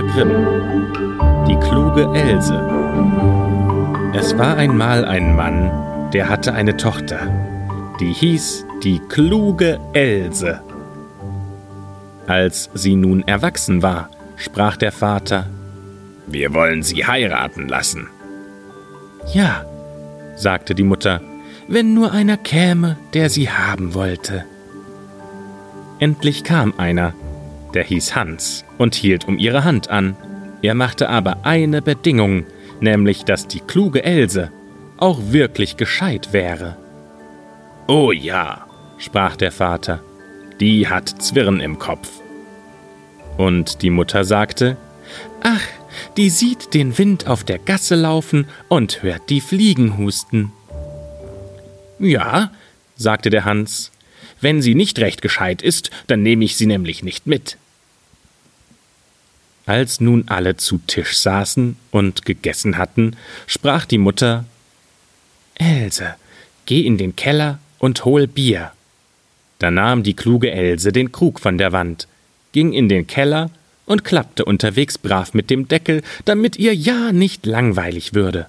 Brüder Grimm. Die kluge Else. Es war einmal ein Mann, der hatte eine Tochter, die hieß die kluge Else. Als sie nun erwachsen war, sprach der Vater, Wir wollen sie heiraten lassen. Ja, sagte die Mutter, wenn nur einer käme, der sie haben wollte. Endlich kam einer, der hieß Hans und hielt um ihre Hand an. Er machte aber eine Bedingung, nämlich dass die kluge Else auch wirklich gescheit wäre. Oh ja, sprach der Vater, die hat Zwirn im Kopf. Und die Mutter sagte, Ach, die sieht den Wind auf der Gasse laufen und hört die Fliegen husten. Ja, sagte der Hans, wenn sie nicht recht gescheit ist, dann nehme ich sie nämlich nicht mit. Als nun alle zu Tisch saßen und gegessen hatten, sprach die Mutter Else, geh in den Keller und hol Bier. Da nahm die kluge Else den Krug von der Wand, ging in den Keller und klappte unterwegs brav mit dem Deckel, damit ihr ja nicht langweilig würde.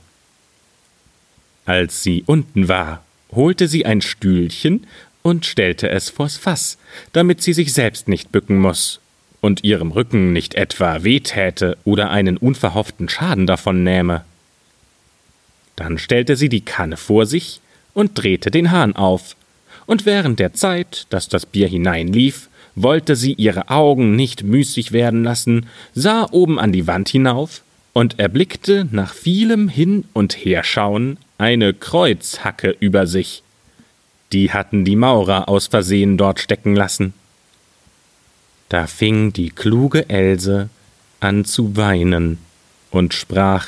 Als sie unten war, holte sie ein Stühlchen und stellte es vors Fass, damit sie sich selbst nicht bücken muss und ihrem Rücken nicht etwa wehtäte oder einen unverhofften Schaden davon nähme. Dann stellte sie die Kanne vor sich und drehte den Hahn auf, und während der Zeit, dass das Bier hineinlief, wollte sie ihre Augen nicht müßig werden lassen, sah oben an die Wand hinauf und erblickte nach vielem Hin und Herschauen eine Kreuzhacke über sich. Die hatten die Maurer aus Versehen dort stecken lassen. Da fing die kluge Else an zu weinen und sprach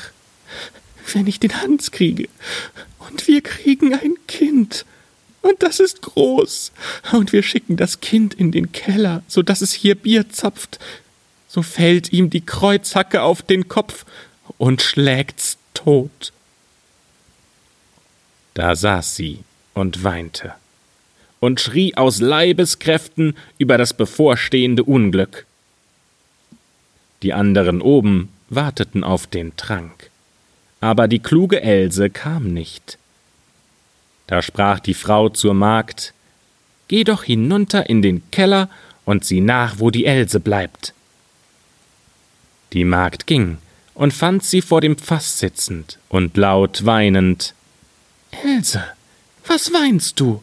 Wenn ich den Hans kriege, und wir kriegen ein Kind, und das ist groß, und wir schicken das Kind in den Keller, so dass es hier Bier zapft, so fällt ihm die Kreuzhacke auf den Kopf und schlägt's tot. Da saß sie und weinte und schrie aus Leibeskräften über das bevorstehende Unglück. Die anderen oben warteten auf den Trank, aber die kluge Else kam nicht. Da sprach die Frau zur Magd Geh doch hinunter in den Keller und sieh nach, wo die Else bleibt. Die Magd ging und fand sie vor dem Faß sitzend und laut weinend. Else, was weinst du?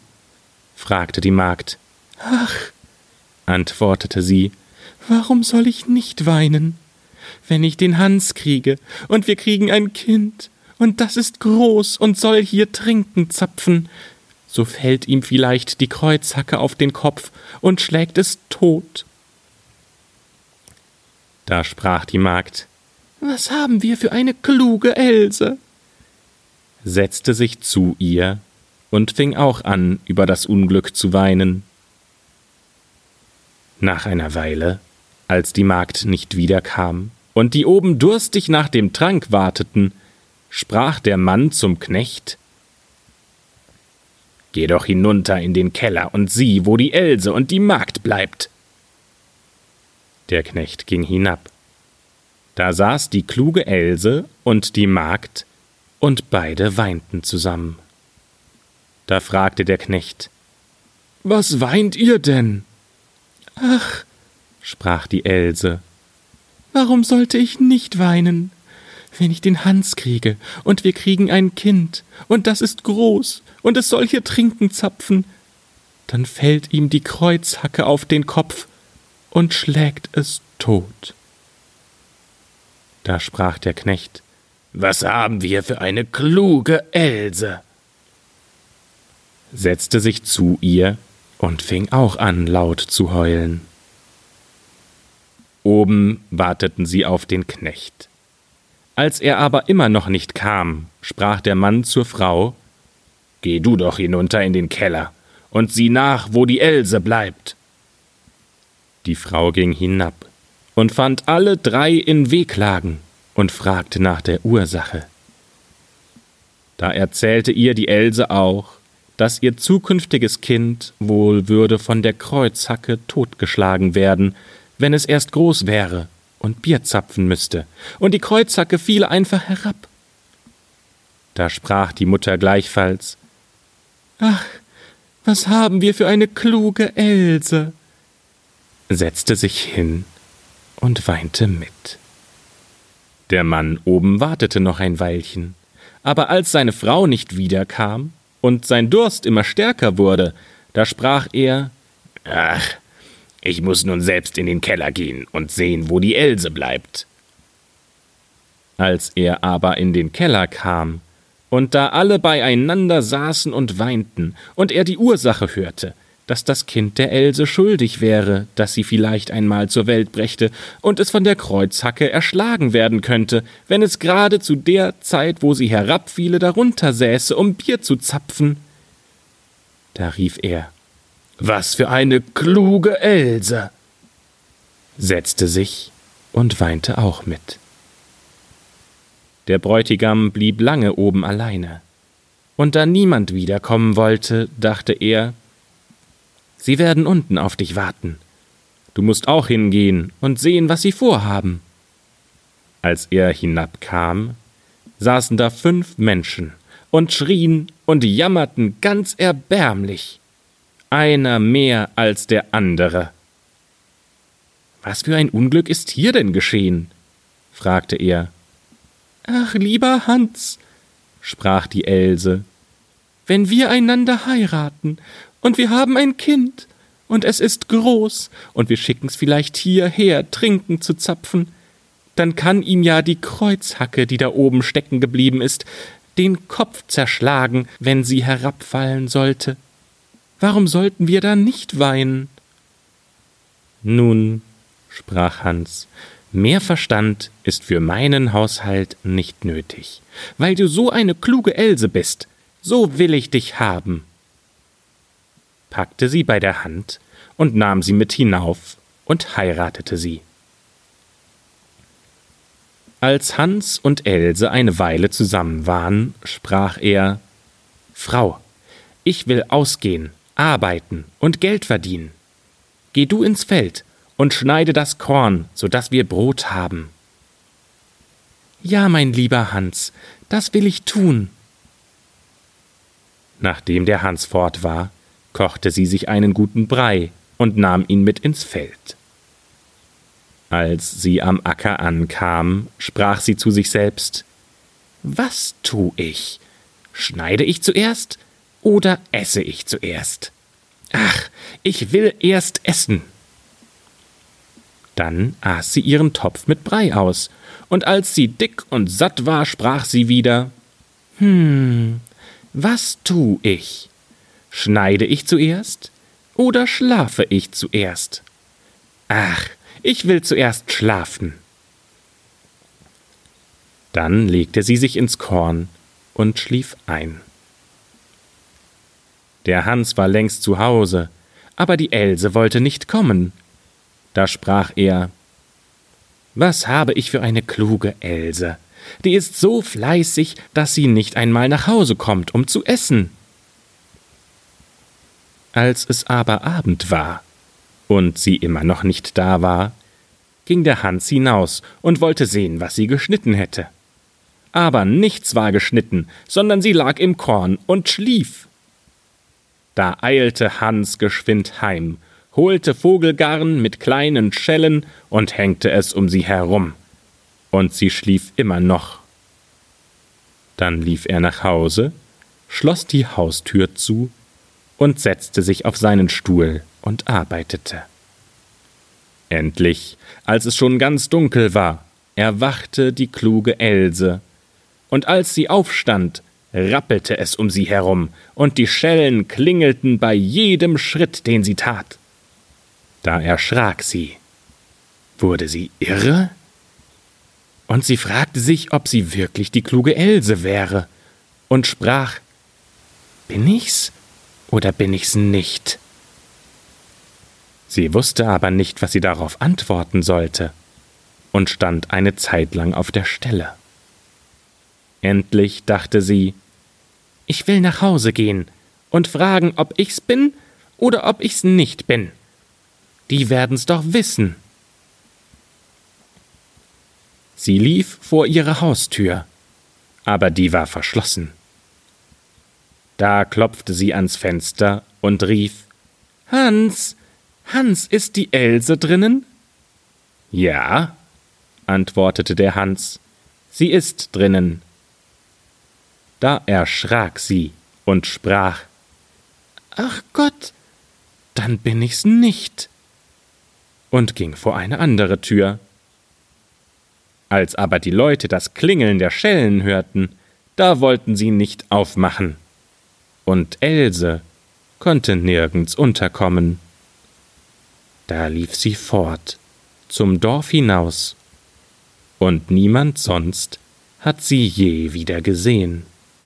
Fragte die Magd. Ach, antwortete sie, warum soll ich nicht weinen? Wenn ich den Hans kriege, und wir kriegen ein Kind, und das ist groß und soll hier trinken zapfen, so fällt ihm vielleicht die Kreuzhacke auf den Kopf und schlägt es tot. Da sprach die Magd, Was haben wir für eine kluge Else? setzte sich zu ihr und fing auch an, über das Unglück zu weinen. Nach einer Weile, als die Magd nicht wiederkam und die oben durstig nach dem Trank warteten, sprach der Mann zum Knecht Geh doch hinunter in den Keller und sieh, wo die Else und die Magd bleibt. Der Knecht ging hinab. Da saß die kluge Else und die Magd, und beide weinten zusammen. Da fragte der Knecht Was weint ihr denn? Ach, sprach die Else, warum sollte ich nicht weinen? Wenn ich den Hans kriege, und wir kriegen ein Kind, und das ist groß, und es soll hier trinken zapfen, dann fällt ihm die Kreuzhacke auf den Kopf und schlägt es tot. Da sprach der Knecht Was haben wir für eine kluge Else? Setzte sich zu ihr und fing auch an, laut zu heulen. Oben warteten sie auf den Knecht. Als er aber immer noch nicht kam, sprach der Mann zur Frau Geh du doch hinunter in den Keller und sieh nach, wo die Else bleibt. Die Frau ging hinab und fand alle drei in Wehklagen und fragte nach der Ursache. Da erzählte ihr die Else auch, dass ihr zukünftiges Kind wohl würde von der Kreuzhacke totgeschlagen werden, wenn es erst groß wäre und Bier zapfen müsste, und die Kreuzhacke fiele einfach herab. Da sprach die Mutter gleichfalls Ach, was haben wir für eine kluge Else, setzte sich hin und weinte mit. Der Mann oben wartete noch ein Weilchen, aber als seine Frau nicht wiederkam und sein Durst immer stärker wurde, da sprach er Ach, ich muss nun selbst in den Keller gehen und sehen, wo die Else bleibt. Als er aber in den Keller kam, und da alle beieinander saßen und weinten, und er die Ursache hörte, dass das Kind der Else schuldig wäre, dass sie vielleicht einmal zur Welt brächte und es von der Kreuzhacke erschlagen werden könnte, wenn es gerade zu der Zeit, wo sie herabfiele, darunter säße, um Bier zu zapfen. Da rief er Was für eine kluge Else. setzte sich und weinte auch mit. Der Bräutigam blieb lange oben alleine. Und da niemand wiederkommen wollte, dachte er, Sie werden unten auf dich warten. Du musst auch hingehen und sehen, was sie vorhaben. Als er hinabkam, saßen da fünf Menschen und schrien und jammerten ganz erbärmlich, einer mehr als der andere. Was für ein Unglück ist hier denn geschehen? fragte er. Ach, lieber Hans, sprach die Else, wenn wir einander heiraten und wir haben ein Kind, und es ist groß, und wir schicken's vielleicht hierher, trinken zu zapfen, dann kann ihm ja die Kreuzhacke, die da oben stecken geblieben ist, den Kopf zerschlagen, wenn sie herabfallen sollte. Warum sollten wir da nicht weinen? Nun, sprach Hans, mehr Verstand ist für meinen Haushalt nicht nötig. Weil du so eine kluge Else bist, so will ich dich haben packte sie bei der Hand und nahm sie mit hinauf und heiratete sie. Als Hans und Else eine Weile zusammen waren, sprach er Frau, ich will ausgehen, arbeiten und Geld verdienen. Geh du ins Feld und schneide das Korn, so dass wir Brot haben. Ja, mein lieber Hans, das will ich tun. Nachdem der Hans fort war, kochte sie sich einen guten Brei und nahm ihn mit ins Feld. Als sie am Acker ankam, sprach sie zu sich selbst Was tu ich? Schneide ich zuerst oder esse ich zuerst? Ach, ich will erst essen. Dann aß sie ihren Topf mit Brei aus, und als sie dick und satt war, sprach sie wieder Hm, was tu ich? Schneide ich zuerst oder schlafe ich zuerst? Ach, ich will zuerst schlafen. Dann legte sie sich ins Korn und schlief ein. Der Hans war längst zu Hause, aber die Else wollte nicht kommen. Da sprach er Was habe ich für eine kluge Else? Die ist so fleißig, dass sie nicht einmal nach Hause kommt, um zu essen. Als es aber Abend war und sie immer noch nicht da war, ging der Hans hinaus und wollte sehen, was sie geschnitten hätte. Aber nichts war geschnitten, sondern sie lag im Korn und schlief. Da eilte Hans geschwind heim, holte Vogelgarn mit kleinen Schellen und hängte es um sie herum. Und sie schlief immer noch. Dann lief er nach Hause, schloss die Haustür zu und setzte sich auf seinen Stuhl und arbeitete. Endlich, als es schon ganz dunkel war, erwachte die kluge Else, und als sie aufstand, rappelte es um sie herum, und die Schellen klingelten bei jedem Schritt, den sie tat. Da erschrak sie. Wurde sie irre? Und sie fragte sich, ob sie wirklich die kluge Else wäre, und sprach Bin ich's? Oder bin ich's nicht? Sie wusste aber nicht, was sie darauf antworten sollte, und stand eine Zeit lang auf der Stelle. Endlich dachte sie, ich will nach Hause gehen und fragen, ob ich's bin oder ob ich's nicht bin. Die werden's doch wissen. Sie lief vor ihre Haustür, aber die war verschlossen. Da klopfte sie ans Fenster und rief Hans, Hans, ist die Else drinnen? Ja, antwortete der Hans, sie ist drinnen. Da erschrak sie und sprach Ach Gott, dann bin ich's nicht, und ging vor eine andere Tür. Als aber die Leute das Klingeln der Schellen hörten, da wollten sie nicht aufmachen. Und Else konnte nirgends unterkommen. Da lief sie fort, zum Dorf hinaus, und niemand sonst hat sie je wieder gesehen.